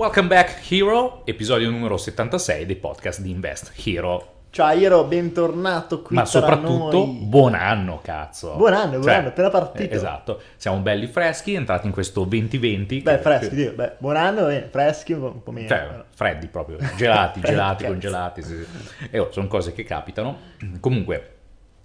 Welcome back Hero, episodio numero 76 dei podcast di Invest Hero. Ciao Iro, bentornato qui Ma soprattutto buon anno, cazzo. Buon anno, buon Cioè, anno, appena partito. eh, esatto, siamo belli freschi, entrati in questo 2020. Beh, che- freschi, Dio, beh, buon anno, eh, freschi, un po', meno. Cioè, però. freddi proprio, gelati, gelati, congelati. sì, sì. E oh, sono cose che capitano. Comunque,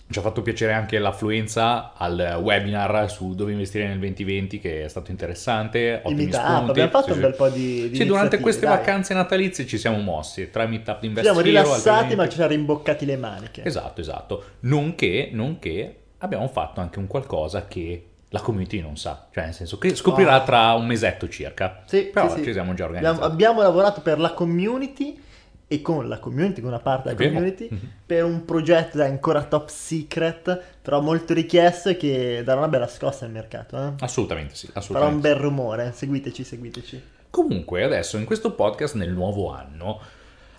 ci ha fatto piacere anche l'affluenza al webinar su dove investire nel 2020, che è stato interessante. Ottimi spunti. abbiamo fatto Sì, un bel po' di, di Sì, durante queste dai. vacanze natalizie ci siamo mossi tra meetup di Ci Invest siamo rilassati, altri ma ci siamo rimboccati le maniche. Esatto, esatto. Nonché, nonché abbiamo fatto anche un qualcosa che la community non sa, cioè nel senso che scoprirà Ah. tra un mesetto circa. Sì, Però sì, ci siamo già organizzati. abbiamo lavorato per la community e con la community, con una parte della community, Mhm. per un progetto ancora top secret, però molto richiesto e che darà una bella scossa al mercato. Eh? Assolutamente sì, Farà un assolutamente. bel rumore, seguiteci, seguiteci. Comunque adesso in questo podcast nel nuovo anno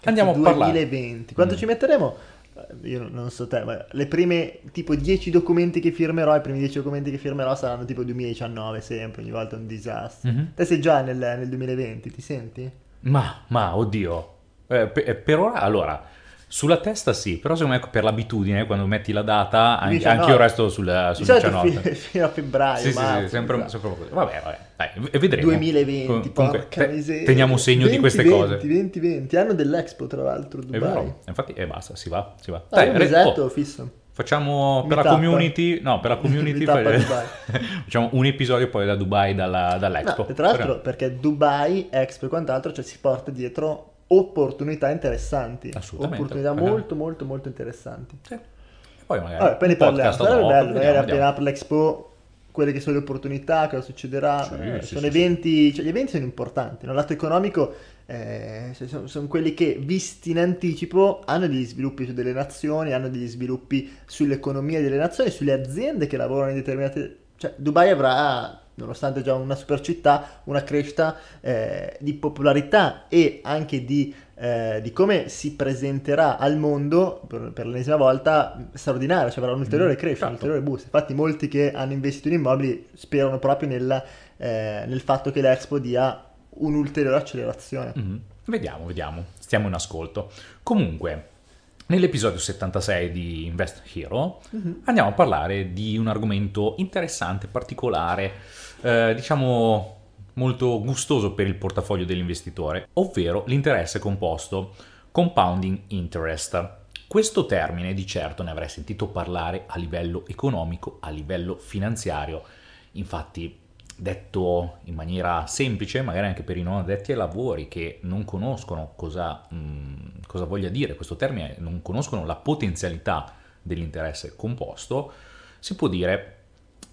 Cazzo, andiamo a parlare 2020. Quanto Mm. ci metteremo? Eh, Io non- so te, ma le prime tipo 10 documenti che firmerò, i primi 10 documenti che firmerò saranno tipo 2019 sempre, ogni volta un disastro. Mhm. Te sei già nel, nel 2020, ti senti? Ma, ma, oddio. Eh, pe- eh, per ora, allora, sulla testa sì, però secondo me per l'abitudine, quando metti la data, anche, 19. anche io resto sul, sul Di solito 19. fi- fino a febbraio, Sì, sì, sì, marzo, sempre, esatto. sempre così. Vabbè, vabbè, dai, vedremo. 2020, Com- comunque, porca te- miseria. teniamo segno di queste 2020, cose. 2020, anno dell'Expo tra l'altro, È Dubai. vero, infatti, e basta, si va, si va. Dai, un re- mesetto oh, fisso. facciamo per la community, no, per la community facciamo un episodio poi da Dubai, dalla, dall'Expo. No, tra l'altro perché Dubai, Expo e quant'altro, cioè si porta dietro opportunità interessanti. Assolutamente, Opportunità no? molto molto molto interessanti. Sì. E poi magari Vabbè, poi ne parliamo. Sarebbe bello, vediamo, magari vediamo. appena apre l'Expo, quelle che sono le opportunità, cosa succederà. Sì, Eh, sì, sono sì, eventi, cioè gli eventi sono importanti. no? Lato economico eh, sono, sono quelli che, visti in anticipo, hanno degli sviluppi su delle nazioni, hanno degli sviluppi sull'economia delle nazioni, sulle aziende che lavorano in determinate... Cioè, Dubai avrà, nonostante già una super città, una crescita eh, di popolarità e anche di, eh, di come si presenterà al mondo per, per l'ennesima volta straordinaria, cioè avrà un'ulteriore Mm, crescita, certo. un'ulteriore boost. Infatti molti che hanno investito in immobili sperano proprio nella, eh, nel fatto che l'Expo dia un'ulteriore accelerazione. Mhm. Vediamo, vediamo, stiamo in ascolto. Comunque, nell'episodio 76 di Invest Hero Mhm. andiamo a parlare di un argomento interessante, particolare, eh, diciamo molto gustoso per il portafoglio dell'investitore, ovvero l'interesse composto, compounding interest. Questo termine di certo ne avrei sentito parlare a livello economico, a livello finanziario. Infatti, detto in maniera semplice, magari anche per i non addetti ai lavori che non conoscono cosa, mh, cosa voglia dire questo termine, non conoscono la potenzialità dell'interesse composto, si può dire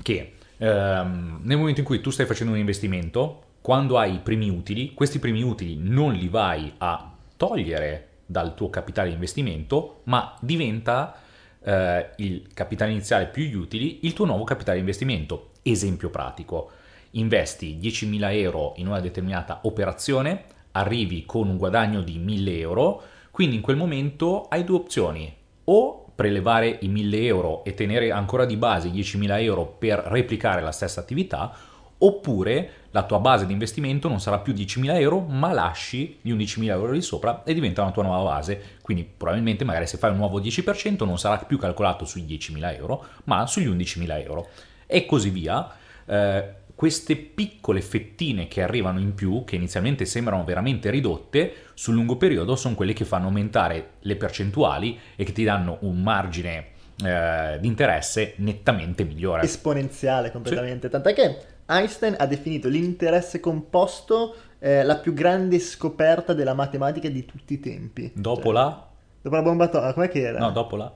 che ehm, nel momento in cui tu stai facendo un investimento, quando hai i primi utili, questi primi utili non li vai a togliere dal tuo capitale di investimento, ma diventa eh, il capitale iniziale più gli utili il tuo nuovo capitale di investimento. Esempio pratico, investi 10.000 euro in una determinata operazione, arrivi con un guadagno di 1.000 euro, quindi in quel momento hai due opzioni, o prelevare i 1.000 euro e tenere ancora di base 10.000 euro per replicare la stessa attività, oppure la tua base di investimento non sarà più 10.000 euro, ma lasci gli 11.000 euro di sopra e diventa una tua nuova base. Quindi probabilmente magari se fai un nuovo 10% non sarà più calcolato sui 10.000 euro, ma sugli 11.000 euro. E così via. Eh, queste piccole fettine che arrivano in più, che inizialmente sembrano veramente ridotte, sul lungo periodo sono quelle che fanno aumentare le percentuali e che ti danno un margine eh, di interesse nettamente migliore. Esponenziale completamente. Tant'è che Einstein ha definito l'interesse composto eh, la più grande scoperta della matematica di tutti i tempi. Dopo Cioè, la... Dopo la bomba atomica, com'è che era? No, dopo la...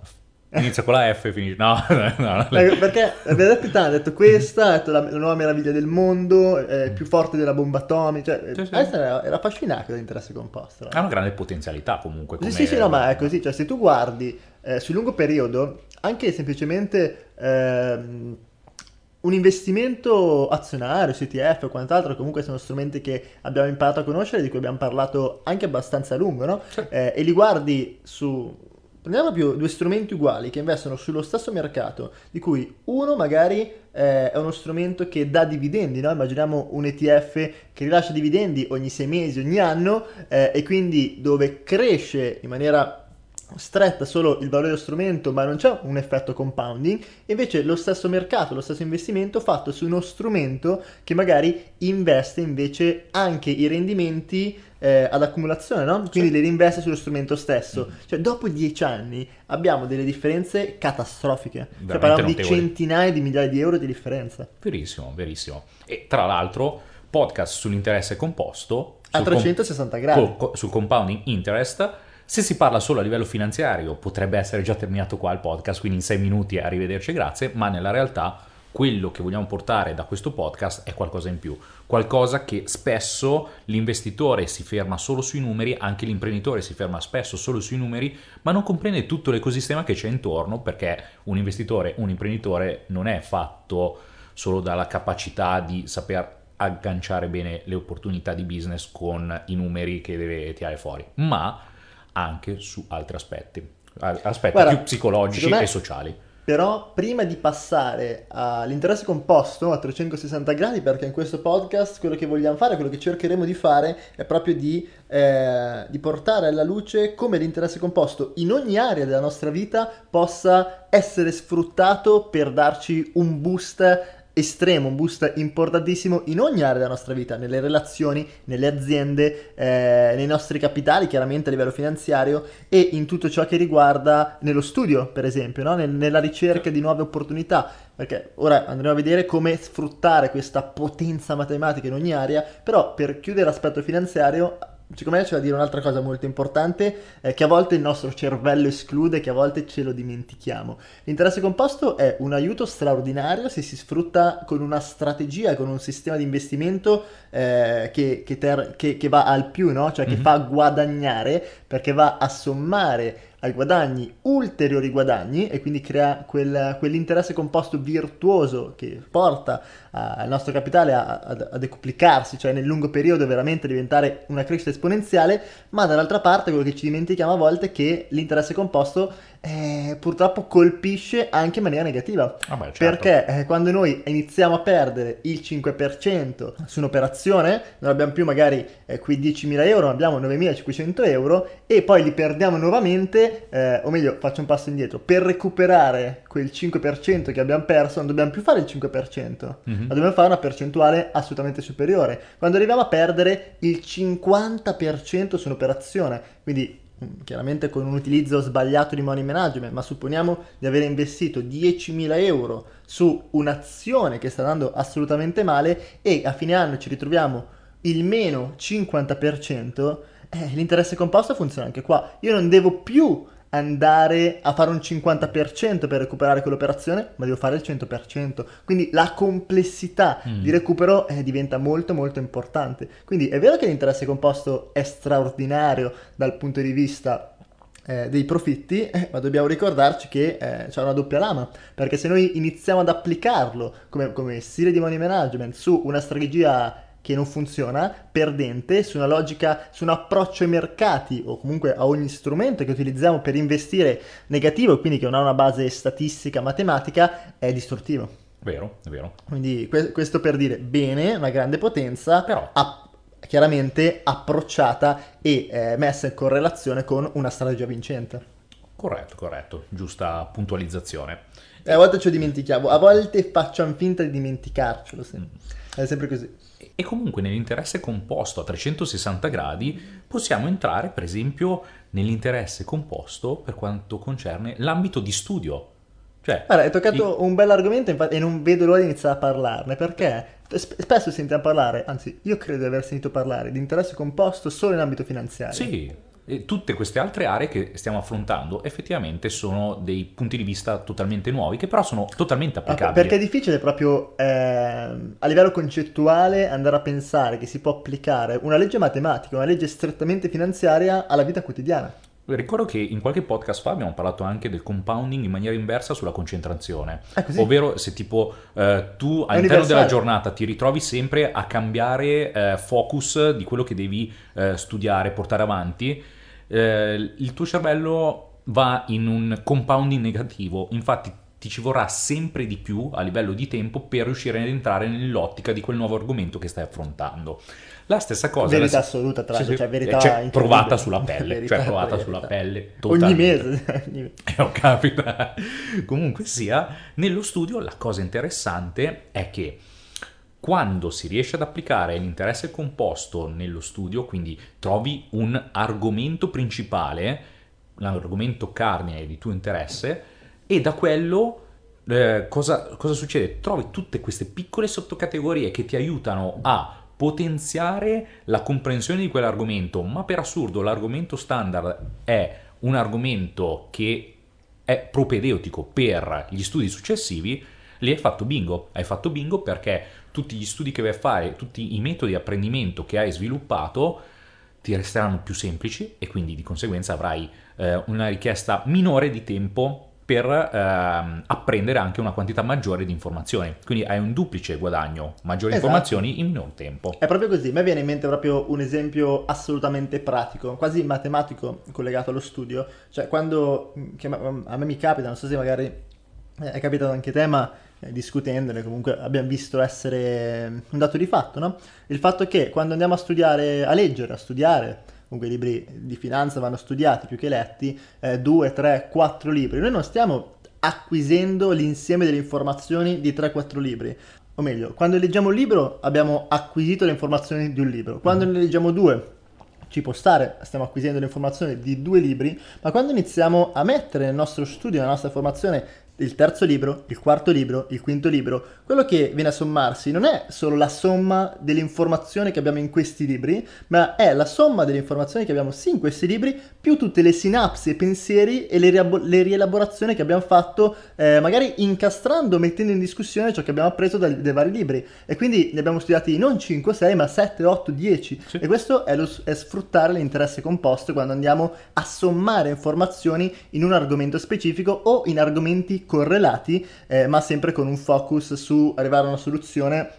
Inizia con la F e finisce... No, no, no. Eh, Perché abbiamo detto tanto, ha detto questa, ha detto la, la nuova meraviglia del mondo, eh, più forte della bomba atomica. Cioè, Sì, sì. Era, era affascinato dall'interesse composto. no? Ha una grande potenzialità comunque. Sì, sì, sì, no, ma è così, cioè se tu guardi eh, sul lungo periodo, anche semplicemente ehm, un investimento azionario, CTF o quant'altro, comunque sono strumenti che abbiamo imparato a conoscere, di cui abbiamo parlato anche abbastanza a lungo, no? Sì. Eh, e li guardi su Prendiamo più due strumenti uguali che investono sullo stesso mercato, di cui uno magari eh, è uno strumento che dà dividendi, no? immaginiamo un ETF che rilascia dividendi ogni sei mesi, ogni anno, eh, e quindi dove cresce in maniera stretta solo il valore dello strumento ma non c'è un effetto compounding invece lo stesso mercato, lo stesso investimento fatto su uno strumento che magari investe invece anche i rendimenti eh, ad accumulazione, no? quindi sì. li reinveste sullo strumento stesso. Mm. Cioè, dopo dieci anni abbiamo delle differenze catastrofiche. Veramente cioè, parliamo di centinaia di migliaia di euro di differenza. Verissimo, verissimo. E tra l'altro, podcast sull'interesse composto a 360 com- gradi co- sul compounding interest. Se si parla solo a livello finanziario, potrebbe essere già terminato qua il podcast, quindi in sei minuti arrivederci, grazie, ma nella realtà quello che vogliamo portare da questo podcast è qualcosa in più, qualcosa che spesso l'investitore si ferma solo sui numeri, anche l'imprenditore si ferma spesso solo sui numeri, ma non comprende tutto l'ecosistema che c'è intorno perché un investitore, un imprenditore non è fatto solo dalla capacità di saper agganciare bene le opportunità di business con i numeri che deve tirare fuori, ma anche su altri aspetti, aspetti Guarda, più psicologici me... e sociali. Però prima di passare all'interesse composto a 360 gradi, perché in questo podcast quello che vogliamo fare, quello che cercheremo di fare è proprio di, eh, di portare alla luce come l'interesse composto in ogni area della nostra vita possa essere sfruttato per darci un boost estremo, un boost importantissimo in ogni area della nostra vita, nelle relazioni, nelle aziende, eh, nei nostri capitali, chiaramente a livello finanziario e in tutto ciò che riguarda nello studio, per esempio, no? Nel, nella ricerca di nuove opportunità. Perché ora andremo a vedere come sfruttare questa potenza matematica in ogni area, però per chiudere l'aspetto finanziario secondo me c'è da dire un'altra cosa molto importante eh, che a volte il nostro cervello esclude, che a volte ce lo dimentichiamo. L'interesse composto è un aiuto straordinario se si sfrutta con una strategia, con un sistema di investimento eh, che, che, ter- che, che, va al più, no? cioè mm-hmm. che mhm. fa guadagnare perché va a sommare ai guadagni ulteriori guadagni e quindi crea quel, quell'interesse composto virtuoso che porta uh, il nostro capitale a, a, a, decuplicarsi, cioè nel lungo periodo veramente diventare una crescita esponenziale, ma dall'altra parte quello che ci dimentichiamo a volte è che l'interesse composto eh, purtroppo colpisce anche in maniera negativa. Ah beh, certo. Perché eh, quando noi iniziamo a perdere il 5% su un'operazione, non abbiamo più magari eh, quei 10.000 euro, ma abbiamo 9.500 euro e poi li perdiamo nuovamente, eh, o meglio, faccio un passo indietro, per recuperare quel 5% che abbiamo perso non dobbiamo più fare il 5%, mm-hmm. ma dobbiamo fare una percentuale assolutamente superiore. Quando arriviamo a perdere il 50% su un'operazione, quindi Mm, chiaramente con un utilizzo sbagliato di money management, ma supponiamo di aver investito 10.000 euro su un'azione che sta andando assolutamente male e a fine anno ci ritroviamo il meno 50%, eh, l'interesse composto funziona anche qua. Io non devo più andare a fare un 50% per recuperare quell'operazione, ma devo fare il 100%. Quindi la complessità mm. di recupero eh, diventa molto molto importante. Quindi è vero che l'interesse composto è straordinario dal punto di vista eh, dei profitti, eh, ma dobbiamo ricordarci che eh, c'è una doppia lama, perché se noi iniziamo ad applicarlo come, come stile di money management su una strategia che non funziona, perdente, su una logica, su un approccio ai mercati o comunque a ogni strumento che utilizziamo per investire negativo e quindi che non ha una base statistica, matematica, è distruttivo. Vero, è vero. Quindi que- questo per dire bene, una grande potenza, però a- chiaramente approcciata e eh, messa in correlazione con una strategia vincente. Corretto, corretto, giusta puntualizzazione. E a volte lo dimentichiamo, a volte facciamo finta di dimenticarcelo, sì. mm. è sempre così. E comunque nell'interesse composto a 360 gradi possiamo entrare per esempio nell'interesse composto per quanto concerne l'ambito di studio. Cioè, Guarda, hai toccato i... un bel argomento infatti, e non vedo l'ora di iniziare a parlarne perché spesso sentiamo parlare, anzi io credo di aver sentito parlare di interesse composto solo in ambito finanziario. Sì, e tutte queste altre aree che stiamo affrontando effettivamente sono dei punti di vista totalmente nuovi, che però sono totalmente applicabili. Perché è difficile proprio eh, a livello concettuale andare a pensare che si può applicare una legge matematica, una legge strettamente finanziaria alla vita quotidiana. Ricordo che in qualche podcast fa abbiamo parlato anche del compounding in maniera inversa sulla concentrazione, ovvero se tipo eh, tu all'interno della giornata ti ritrovi sempre a cambiare eh, focus di quello che devi eh, studiare, portare avanti, eh, il tuo cervello va in un compounding negativo, infatti ti ci vorrà sempre di più a livello di tempo per riuscire ad entrare nell'ottica di quel nuovo argomento che stai affrontando. La stessa cosa. Verità la... assoluta, tra l'altro, cioè verità cioè, provata sulla pelle, verità, cioè provata verità. sulla pelle. Ogni totalmente. mese. Eh, ho capito. Comunque sia, nello studio la cosa interessante è che quando si riesce ad applicare l'interesse composto nello studio, quindi trovi un argomento principale, l'argomento cardine di tuo interesse, e da quello eh, cosa, cosa succede? Trovi tutte queste piccole sottocategorie che ti aiutano a potenziare la comprensione di quell'argomento, ma per assurdo l'argomento standard è un argomento che è propedeutico per gli studi successivi, lì hai fatto bingo. Hai fatto bingo perché tutti gli studi che vai a fare, tutti i metodi di apprendimento che hai sviluppato ti resteranno più semplici e quindi di conseguenza avrai eh, una richiesta minore di tempo per ehm, apprendere anche una quantità maggiore di informazioni. Quindi hai un duplice guadagno, maggiori Esatto. informazioni in minor tempo. È proprio così, a me viene in mente proprio un esempio assolutamente pratico, quasi matematico collegato allo studio, cioè quando che ma- a me mi capita, non so se magari eh, è capitato anche a te, ma eh, discutendone comunque abbiamo visto essere mm, un dato di fatto, no? Il fatto che quando andiamo a studiare, a leggere, a studiare, comunque i libri di finanza vanno studiati più che letti, eh, due, tre, quattro libri, noi non stiamo acquisendo l'insieme delle informazioni di 3-4 libri, o meglio, quando leggiamo un libro abbiamo acquisito le informazioni di un libro, quando ne leggiamo due ci può stare, stiamo acquisendo le informazioni di due libri, ma quando iniziamo a mettere nel nostro studio, nella nostra formazione, il terzo libro, il quarto libro, il quinto libro, quello che viene a sommarsi non è solo la somma delle informazioni che abbiamo in questi libri, ma è la somma delle informazioni che abbiamo sì in questi libri, più tutte le sinapsi e pensieri e le, riabo- le rielaborazioni che abbiamo fatto, eh, magari incastrando, mettendo in discussione ciò che abbiamo appreso dai, dai vari libri. E quindi ne abbiamo studiati non 5, 6, ma 7, 8, 10. Sì. E questo è, lo- è sfruttare l'interesse composto quando andiamo a sommare informazioni in un argomento specifico o in argomenti correlati, eh, ma sempre con un focus su arrivare a una soluzione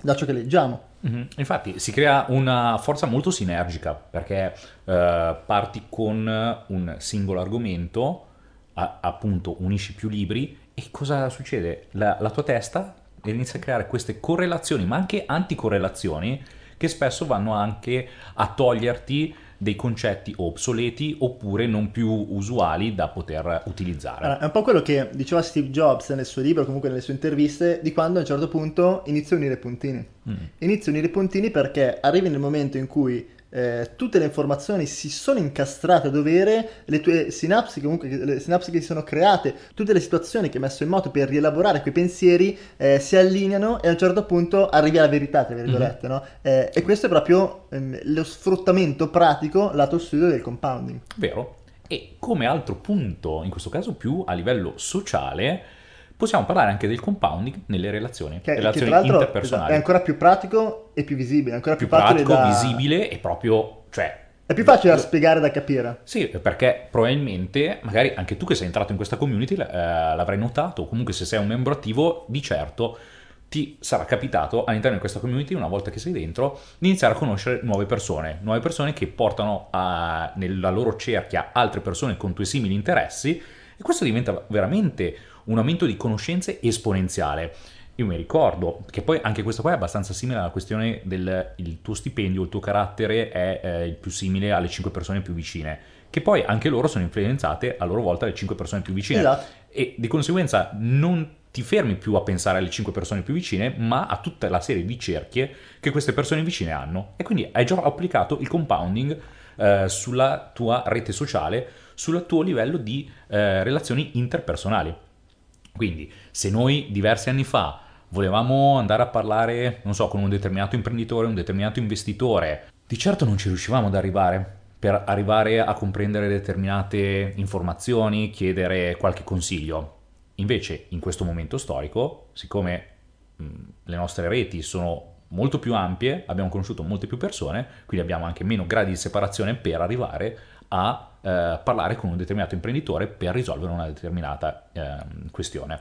da ciò che leggiamo. Mhm. Infatti si crea una forza molto sinergica perché eh, parti con un singolo argomento, a- appunto unisci più libri e cosa succede? La, la tua testa inizia a creare queste correlazioni, ma anche anticorrelazioni che spesso vanno anche a toglierti dei concetti obsoleti oppure non più usuali da poter utilizzare. Allora, è un po' quello che diceva Steve Jobs nel suo libro, comunque nelle sue interviste, di quando a un certo punto inizia a unire i puntini. Mm. Inizia a unire i puntini perché arrivi nel momento in cui eh, tutte le informazioni si sono incastrate a dovere, le tue sinapsi, comunque le sinapsi che si sono create, tutte le situazioni che hai messo in moto per rielaborare quei pensieri eh, si allineano e a un certo punto arrivi alla verità, tra virgolette, no? Eh, e questo è proprio ehm, lo sfruttamento pratico lato studio del compounding. Vero? E come altro punto, in questo caso più a livello sociale, possiamo parlare anche del compounding nelle relazioni, Che, che relazioni tra l'altro interpersonali. è ancora più pratico e più visibile, è ancora più, più pratico, da... visibile e proprio, cioè... È più facile da spiegare da capire. Sì, perché probabilmente, magari anche tu che sei entrato in questa community eh, l'avrai notato, comunque se sei un membro attivo, di certo ti sarà capitato all'interno di questa community, una volta che sei dentro, di iniziare a conoscere nuove persone, nuove persone che portano a- nella loro cerchia altre persone con tuoi simili interessi e questo diventa veramente un aumento di conoscenze esponenziale. Io mi ricordo che poi anche questo qua è abbastanza simile alla questione del il tuo stipendio, il tuo carattere è eh, il più simile alle 5 persone più vicine, che poi anche loro sono influenzate a loro volta dalle 5 persone più vicine Esatto. e di conseguenza non ti fermi più a pensare alle 5 persone più vicine, ma a tutta la serie di cerchie che queste persone vicine hanno. E quindi hai già applicato il compounding eh, sulla tua rete sociale, sul tuo livello di eh, relazioni interpersonali. Quindi, se noi diversi anni fa volevamo andare a parlare, non so, con un determinato imprenditore, un determinato investitore, di certo non ci riuscivamo ad arrivare per arrivare a comprendere determinate informazioni, chiedere qualche consiglio. Invece, in questo momento storico, siccome mh, le nostre reti sono molto più ampie, abbiamo conosciuto molte più persone, quindi abbiamo anche meno gradi di separazione per arrivare a eh, parlare con un determinato imprenditore per risolvere una determinata ehm, questione.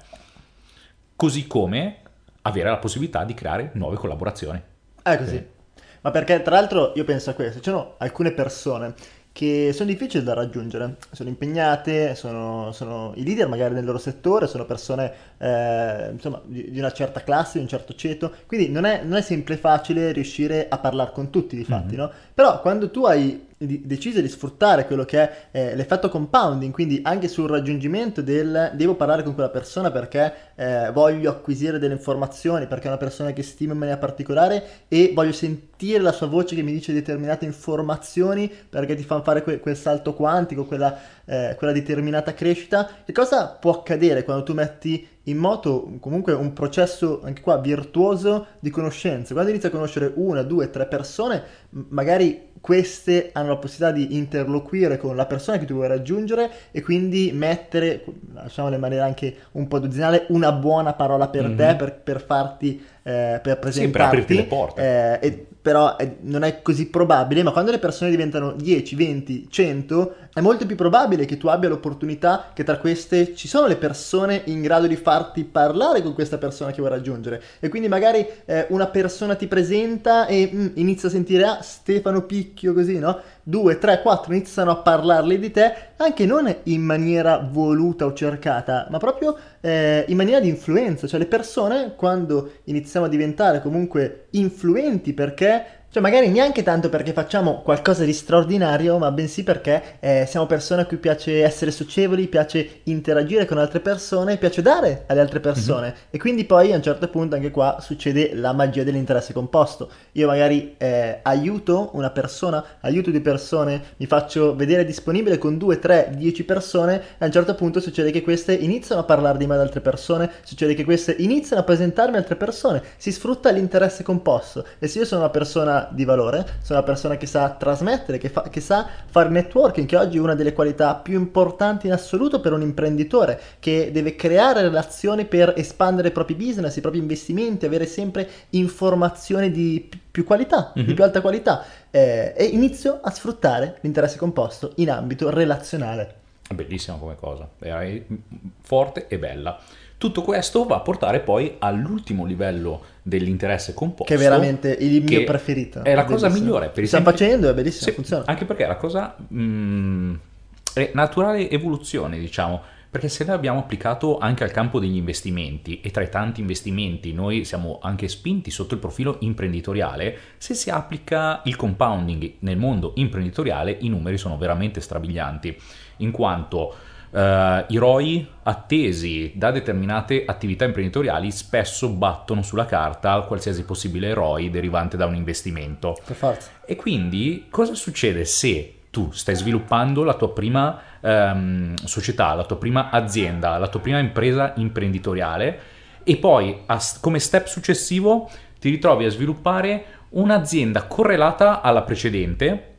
Così come avere la possibilità di creare nuove collaborazioni. È così. Ma perché tra l'altro io penso a questo, ci sono alcune persone che sono difficili da raggiungere, sono impegnate, sono, sono i leader magari nel loro settore, sono persone eh, insomma, di, di, una certa classe, di un certo ceto, quindi non è, non è sempre facile riuscire a parlare con tutti di fatti, mm-hmm. no? Però quando tu hai deciso di sfruttare quello che è eh, l'effetto compounding, quindi anche sul raggiungimento del devo parlare con quella persona perché eh, voglio acquisire delle informazioni, perché è una persona che stimo in maniera particolare e voglio sentire la sua voce che mi dice determinate informazioni perché ti fanno fare que- quel salto quantico, quella, eh, quella determinata crescita. Che cosa può accadere quando tu metti in moto comunque un processo anche qua virtuoso di conoscenze? Quando inizi a conoscere una, due, tre persone, magari queste hanno la possibilità di interloquire con la persona che tu vuoi raggiungere e quindi mettere, diciamo in maniera anche un po' dozzinale, una buona parola per mm-hmm. te, per, per farti, eh, per presentarti. Sì, per aprirti le porte. Eh, e, però eh, non è così probabile, ma quando le persone diventano 10, 20, 100, è molto più probabile che tu abbia l'opportunità che tra queste ci sono le persone in grado di farti parlare con questa persona che vuoi raggiungere. E quindi magari eh, una persona ti presenta e mm, inizia a sentire, ah, Stefano Picchio, così, no? Due, tre, quattro iniziano a parlarle di te, anche non in maniera voluta o cercata, ma proprio eh, in maniera di influenza. Cioè le persone, quando iniziamo a diventare comunque influenti perché cioè, magari neanche tanto perché facciamo qualcosa di straordinario, ma bensì perché eh, siamo persone a cui piace essere socievoli, piace interagire con altre persone, piace dare alle altre persone. Mm-hmm. E quindi poi a un certo punto anche qua succede la magia dell'interesse composto. Io magari eh, aiuto una persona, aiuto due persone, mi faccio vedere disponibile con due, tre, dieci persone, e a un certo punto succede che queste iniziano a parlare di me ad altre persone, succede che queste iniziano a presentarmi altre persone, si sfrutta l'interesse composto. E se io sono una persona di valore, sono una persona che sa trasmettere, che, fa, che sa fare networking, che oggi è una delle qualità più importanti in assoluto per un imprenditore, che deve creare relazioni per espandere i propri business, i propri investimenti, avere sempre informazioni di più qualità, mm-hmm. di mhm. più alta qualità. Eh, e inizio a sfruttare l'interesse composto in ambito relazionale. Bellissima come cosa, è forte e bella. Tutto questo va a portare poi all'ultimo livello dell'interesse composto. Che è veramente il mio preferito. È la cosa migliore. Per Sta facendo, è bellissimo, sì, funziona. Anche perché è la cosa... Mh, mm, è naturale evoluzione, diciamo. Perché se noi abbiamo applicato anche al campo degli investimenti e tra i tanti investimenti noi siamo anche spinti sotto il profilo imprenditoriale, se si applica il compounding nel mondo imprenditoriale i numeri sono veramente strabilianti, in quanto Uh, I ROI attesi da determinate attività imprenditoriali spesso battono sulla carta qualsiasi possibile ROI derivante da un investimento. Per forza. E quindi cosa succede se tu stai sviluppando la tua prima um, società, la tua prima azienda, la tua prima impresa imprenditoriale e poi a, come step successivo ti ritrovi a sviluppare un'azienda correlata alla precedente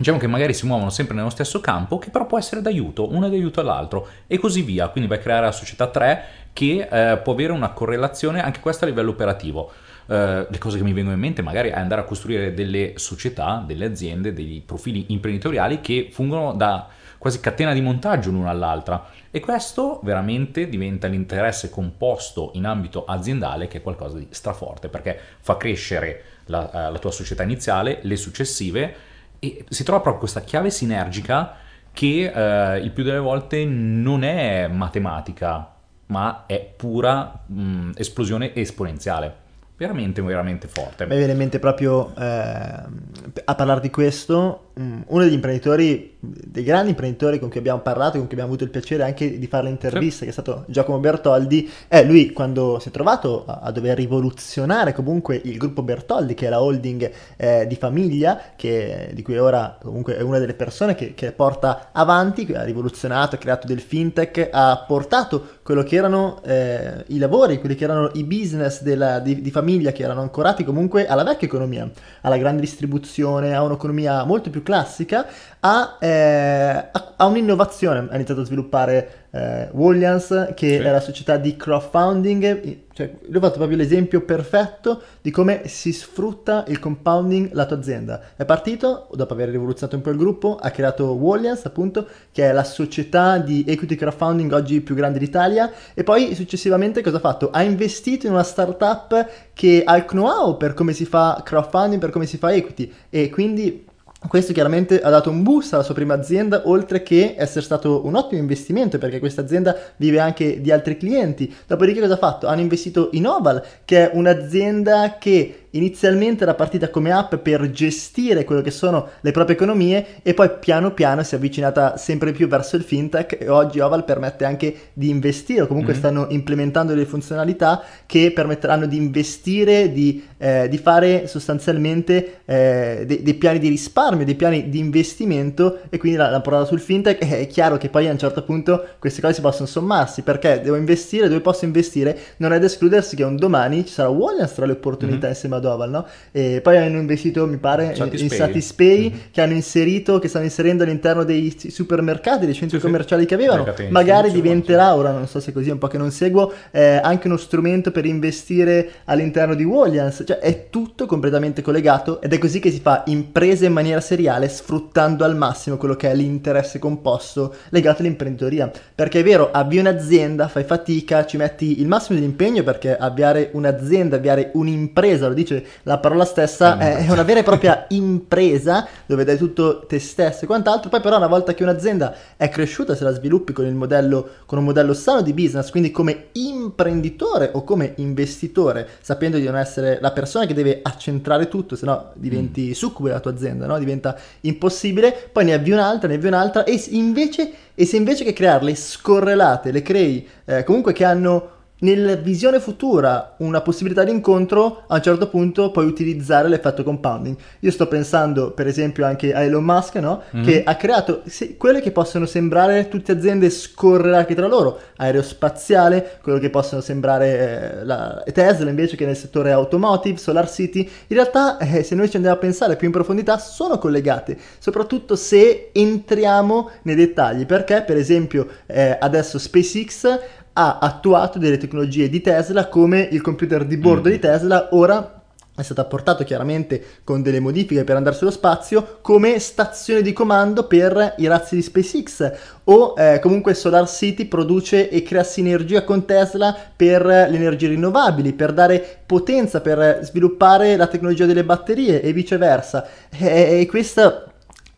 diciamo che magari si muovono sempre nello stesso campo, che però può essere d'aiuto, uno è d'aiuto all'altro e così via. Quindi vai a creare la società 3 che eh, può avere una correlazione anche questa a livello operativo. Uh, le cose che mi vengono in mente magari è andare a costruire delle società, delle aziende, dei profili imprenditoriali che fungono da quasi catena di montaggio l'una all'altra e questo veramente diventa l'interesse composto in ambito aziendale che è qualcosa di straforte perché fa crescere la, uh, la tua società iniziale, le successive e si trova proprio questa chiave sinergica che eh, il più delle volte non è matematica, ma è pura mh, esplosione esponenziale. Veramente, veramente forte. Mi viene in mente proprio eh, a parlare di questo uno degli imprenditori, dei grandi imprenditori con cui abbiamo parlato, con cui abbiamo avuto il piacere anche di fare l'intervista, sì. che è stato Giacomo Bertoldi, è lui quando si è trovato a, a dover rivoluzionare comunque il gruppo Bertoldi, che è la holding eh, di famiglia, che, di cui ora comunque è una delle persone che, che porta avanti, ha rivoluzionato, ha creato del fintech, ha portato quello che erano eh, i lavori, quelli che erano i business della, di, di famiglia che erano ancorati comunque alla vecchia economia, alla grande distribuzione, a un'economia molto più classica a, eh, a, a un'innovazione. Ha iniziato a sviluppare eh, Williams, che sì. è la società di crowdfunding. Cioè, lui ha fatto proprio l'esempio perfetto di come si sfrutta il compounding la tua azienda. È partito, dopo aver rivoluzionato un po' il gruppo, ha creato Williams, appunto, che è la società di equity crowdfunding oggi più grande d'Italia, e poi successivamente cosa ha fatto? Ha investito in una startup che ha il know-how per come si fa crowdfunding, per come si fa equity, e quindi questo chiaramente ha dato un boost alla sua prima azienda, oltre che essere stato un ottimo investimento, perché questa azienda vive anche di altri clienti. Dopodiché cosa ha fatto? Hanno investito in Oval, che è un'azienda che inizialmente era partita come app per gestire quello che sono le proprie economie e poi piano piano si è avvicinata sempre più verso il fintech e oggi Oval permette anche di investire o comunque mm-hmm. stanno implementando delle funzionalità che permetteranno di investire, di, eh, di fare sostanzialmente eh, dei, dei, piani di risparmio, dei piani di investimento e quindi la, la parola sul fintech è chiaro che poi a un certo punto queste cose si possono sommarsi perché devo investire, dove posso investire, non è da escludersi che un domani ci sarà Wallians tra le opportunità mm-hmm. insieme a Doval, no? E poi hanno investito, mi pare, Satispay. in Satispay, mm-hmm. che hanno inserito, che stanno inserendo all'interno dei supermercati, dei centri sì, commerciali sì. che avevano. Catene, Magari diventerà, ora non so se è così, un po' che non seguo, eh, anche uno strumento per investire all'interno di Wallians. Cioè è tutto completamente collegato ed è così che si fa impresa in maniera seriale, sfruttando al massimo quello che è l'interesse composto legato all'imprenditoria. Perché è vero, avvii un'azienda, fai fatica, ci metti il massimo dell'impegno perché avviare un'azienda, avviare un'impresa, lo dice dice la parola stessa, è, è una vera e propria impresa dove dai tutto te stesso e quant'altro. Poi, però, una volta che un'azienda è cresciuta, se la sviluppi con, modello, con un modello sano di business, quindi come imprenditore o come investitore, sapendo di non essere la persona che deve accentrare tutto, se no diventi mm. succubo della tua azienda, no? diventa impossibile. Poi ne avvii un'altra, ne avvii un'altra, e invece, e se invece che crearle scorrelate, le crei eh, comunque che hanno nella visione futura una possibilità di incontro, a un certo punto puoi utilizzare l'effetto compounding. Io sto pensando, per esempio, anche a Elon Musk, no? mm-hmm. che ha creato se, quelle che possono sembrare tutte aziende scorrelate tra loro, aerospaziale, quello che possono sembrare eh, la Tesla invece che nel settore automotive, Solar City. In realtà, eh, se noi ci andiamo a pensare più in profondità, sono collegate, soprattutto se entriamo nei dettagli, perché per esempio eh, adesso SpaceX ha attuato delle tecnologie di Tesla come il computer di bordo mm. di Tesla ora è stato apportato chiaramente con delle modifiche per andare sullo spazio come stazione di comando per i razzi di SpaceX o eh, comunque Solar City produce e crea sinergia con Tesla per le energie rinnovabili, per dare potenza, per sviluppare la tecnologia delle batterie e viceversa. E, e questa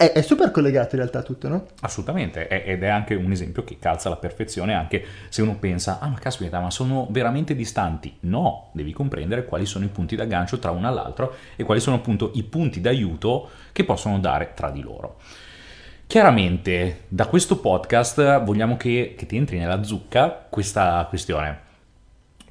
è, è, super collegato in realtà tutto, no? Assolutamente, è, ed è anche un esempio che calza alla perfezione, anche se uno pensa, ah ma caspita, ma sono veramente distanti. No, devi comprendere quali sono i punti d'aggancio tra uno all'altro e quali sono appunto i punti d'aiuto che possono dare tra di loro. Chiaramente da questo podcast vogliamo che, che ti entri nella zucca questa questione.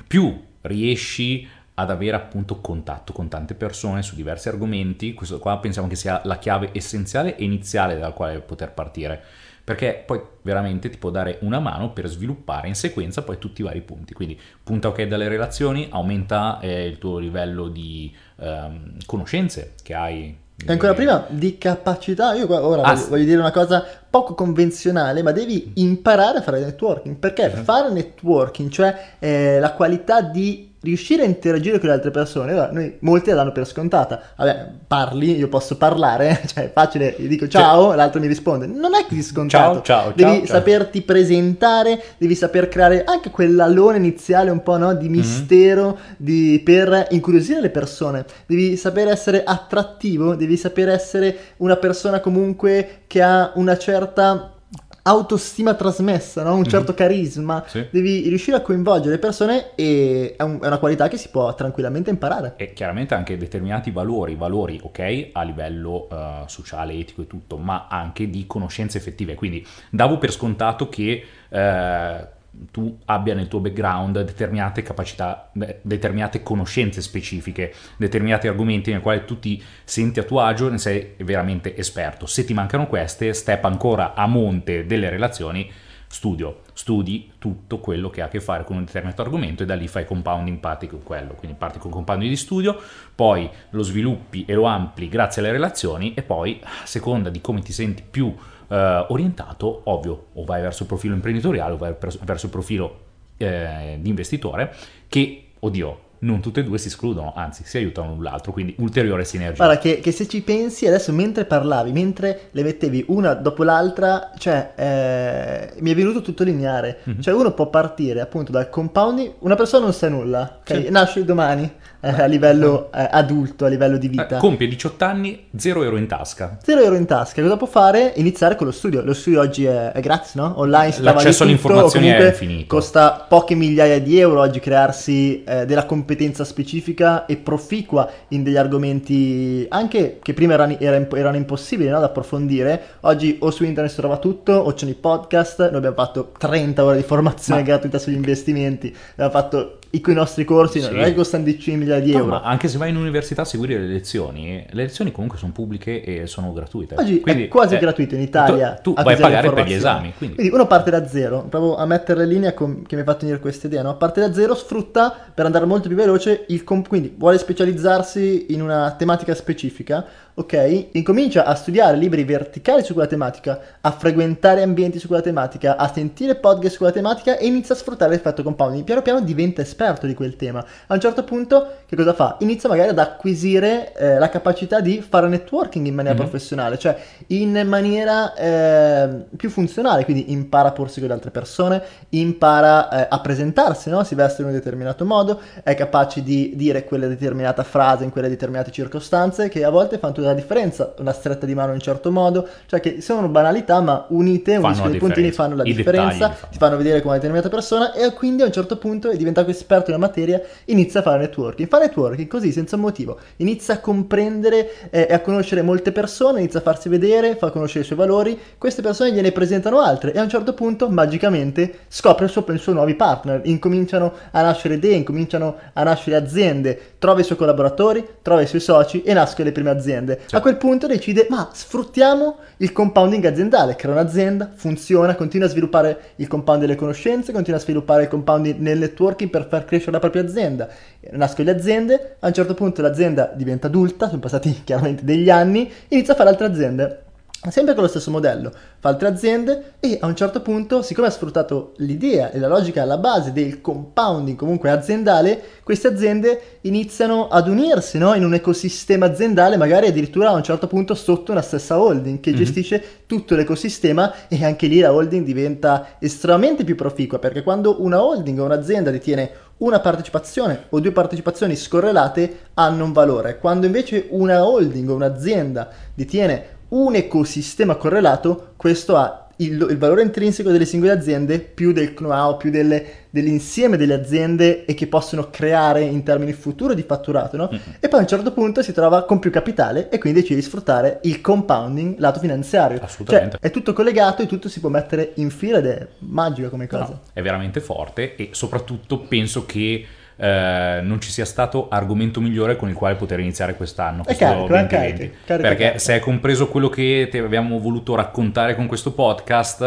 Più riesci ad avere appunto contatto con tante persone su diversi argomenti. Questo qua pensiamo che sia la chiave essenziale e iniziale dalla quale poter partire, perché poi veramente ti può dare una mano per sviluppare in sequenza poi tutti i vari punti. Quindi punta ok dalle relazioni, aumenta eh, il tuo livello di ehm, conoscenze che hai e ancora prima di capacità, io ora ah, voglio, voglio, dire una cosa poco convenzionale, ma devi imparare a fare networking, perché uh-huh. fare networking, cioè eh, la qualità di riuscire a interagire con le altre persone, allora, noi molti la danno per scontata. Vabbè, parli, io posso parlare, cioè è facile, gli dico ciao, cioè, l'altro mi risponde. Non è così scontato. Ciao, ciao, devi ciao, saperti presentare, devi saper creare anche quell'alone iniziale un po' no, di mhm. mistero mm-hmm. di, per incuriosire le persone. Devi saper essere attrattivo, devi saper essere una persona comunque che ha una certa autostima trasmessa, no? un mhm. certo mm-hmm. carisma, sì. devi riuscire a coinvolgere le persone e è, un, è, una qualità che si può tranquillamente imparare. E chiaramente anche determinati valori, valori ok a livello uh, sociale, etico e tutto, ma anche di conoscenze effettive. Quindi davo per scontato che... Uh, tu abbia nel tuo background determinate capacità, determinate conoscenze specifiche, determinati argomenti nel quali tu ti senti a tuo agio e ne sei veramente esperto. Se ti mancano queste, step ancora a monte delle relazioni, studio, studi tutto quello che ha a che fare con un determinato argomento e da lì fai compounding, parti con quello. Quindi parti con compounding di studio, poi lo sviluppi e lo ampli grazie alle relazioni e poi, a seconda di come ti senti più eh, orientato, ovvio, o vai verso il profilo imprenditoriale o vai verso il profilo eh, di investitore, che, oddio, non tutte e due si escludono, anzi si aiutano l'un l'altro, quindi ulteriore sinergia. Guarda che, che se ci pensi adesso mentre parlavi, mentre le mettevi una dopo l'altra, cioè eh, mi è venuto tutto lineare. Mhm. Cioè uno può partire appunto dal compounding, una persona non sa nulla, ok? Sì. Nasce domani eh, a livello eh, adulto, a livello di vita. Eh, compie 18 anni, 0 euro in tasca. 0 euro in tasca, cosa può fare? Iniziare con lo studio. Lo studio oggi è, è gratis, no? Online si L'accesso alle tutto, comunque è infinito. Costa poche migliaia di euro oggi crearsi eh, della competenza specifica e proficua in degli argomenti anche che prima erano, erano impossibili no, da approfondire. Oggi o su internet si trova tutto, o c'è i podcast. Noi abbiamo fatto 30 ore di formazione Ma- gratuita sugli investimenti. Abbiamo fatto i, i nostri corsi, Sì. non è che costano 10 migliaia di No, euro. ma anche se vai in università a seguire le lezioni, le lezioni comunque sono pubbliche e sono gratuite. Oggi Quindi, è quasi eh, gratuito in Italia. Tu, tu vai a pagare per gli esami, quindi Quindi uno parte da zero, proprio a mettere in linea con, che mi ha fatto venire questa idea, no? Parte da zero, sfrutta per andare molto più veloce il comp- quindi vuole specializzarsi in una tematica specifica, ok? Incomincia a studiare libri verticali su quella tematica, a frequentare ambienti su quella tematica, a sentire podcast su quella tematica e inizia a sfruttare l'effetto compounding. Piano piano diventa esperto di quel tema. A un certo punto che cosa fa? Inizia magari ad acquisire eh, la capacità di fare networking in maniera Mhm. professionale, cioè in maniera eh, più funzionale, quindi impara a porsi con le altre persone, impara eh, a presentarsi, no? si veste in un determinato modo, è capace di dire quella determinata frase in quelle determinate circostanze che a volte fanno tutta la differenza, una stretta di mano in un certo modo, cioè che sono banalità ma unite, uniscono la i puntini fanno la I differenza, dettagli ti fanno vedere come una determinata persona e quindi a un certo punto è diventato esperto in una materia, inizia a fare networking. Fa networking così senza motivo, inizia a comprendere eh, e a conoscere molte persone, inizia a farsi vedere, fa conoscere i suoi valori, queste persone gliene presentano altre e a un certo punto magicamente scopre il suo, i suoi nuovi partner, incominciano a nascere idee, incominciano a nascere aziende, trova i suoi collaboratori, trova i suoi soci e nascono le prime aziende. Sì. A quel punto decide, ma sfruttiamo il compounding aziendale, crea un'azienda, funziona, continua a sviluppare il compound delle conoscenze, continua a sviluppare il compounding nel networking per far crescere la propria azienda. Nascono le aziende, a un certo punto l'azienda diventa adulta, sono passati chiaramente degli anni, inizia a fare altre aziende. Sempre con lo stesso modello, fa altre aziende e a un certo punto, siccome ha sfruttato l'idea e la logica alla base del compounding comunque aziendale, queste aziende iniziano ad unirsi no? in un ecosistema aziendale, magari addirittura a un certo punto sotto una stessa holding che Mhm. gestisce tutto l'ecosistema e anche lì la holding diventa estremamente più proficua perché quando una holding o un'azienda detiene una partecipazione o due partecipazioni scorrelate hanno un valore, quando invece una holding o un'azienda detiene un ecosistema correlato, questo ha il, il valore intrinseco delle singole aziende più del know-how, più delle- dell'insieme delle aziende e che possono creare in termini futuro di fatturato, no? Mhm. E poi a un certo punto si trova con più capitale e quindi decide di sfruttare il compounding lato finanziario. Assolutamente. Cioè, è tutto collegato e tutto si può mettere in fila ed è magica come cosa. No, è veramente forte e soprattutto penso che eh, non ci sia stato argomento migliore con il quale poter iniziare quest'anno. questo carico, è 2020. carico, carico, Perché se è compreso quello che ti abbiamo voluto raccontare con questo podcast,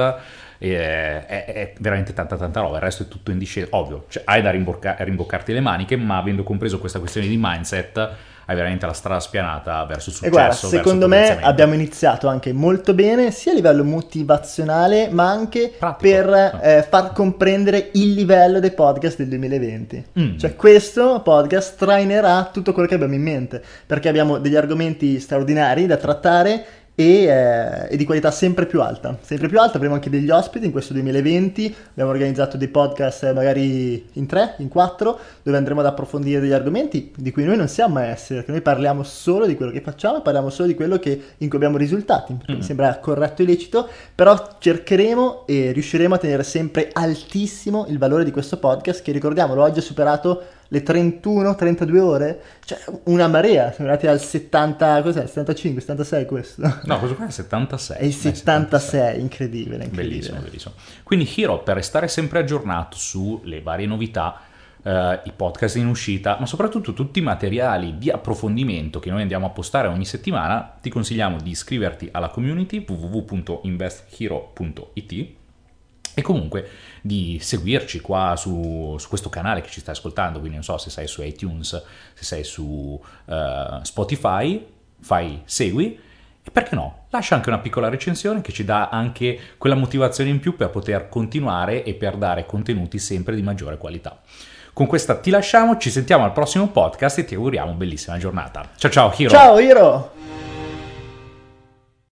eh, è, è veramente tanta tanta roba. Il resto è tutto in discesa. Ovvio, cioè, hai da rimbocca- rimboccarti le maniche, ma avendo compreso questa questione di mindset, hai veramente la strada spianata verso il E successo. guarda, verso il secondo me abbiamo iniziato anche molto bene, sia a livello motivazionale, ma anche Pratico, per eh, far comprendere il livello dei podcast del 2020. Mm. Cioè, questo podcast trainerà tutto quello che abbiamo in mente, perché abbiamo degli argomenti straordinari da trattare e, eh, e di qualità sempre più alta. Sempre più alta, avremo anche degli ospiti in questo 2020, abbiamo organizzato dei podcast eh, magari in tre, in quattro, dove andremo ad approfondire degli argomenti di cui noi non siamo maestri, perché noi parliamo solo di quello che facciamo, parliamo solo di quello che, in cui abbiamo risultati, perché Mm. mi sembra corretto e lecito, però cercheremo e riusciremo a tenere sempre altissimo il valore di questo podcast che ricordiamolo, oggi ha superato le 31-32 ore, cioè una marea, siamo arrivati al 70, cos'è, 75, 76 questo? No, questo qua è il 76. È il Eh, 76, incredibile, incredibile. Bellissimo, bellissimo. Quindi Hiro, per restare sempre aggiornato sulle varie novità, eh, i podcast in uscita, ma soprattutto tutti i materiali di approfondimento che noi andiamo a postare ogni settimana, ti consigliamo di iscriverti alla community www.investhero.it e comunque di seguirci qua su, su questo canale che ci stai ascoltando, quindi non so se sei su iTunes, se sei su eh, Spotify, fai segui e perché no? Lascia anche una piccola recensione che ci dà anche quella motivazione in più per poter continuare e per dare contenuti sempre di maggiore qualità. Con questa ti lasciamo, ci sentiamo al prossimo podcast e ti auguriamo bellissima giornata. Ciao ciao Hiro! Ciao Hiro!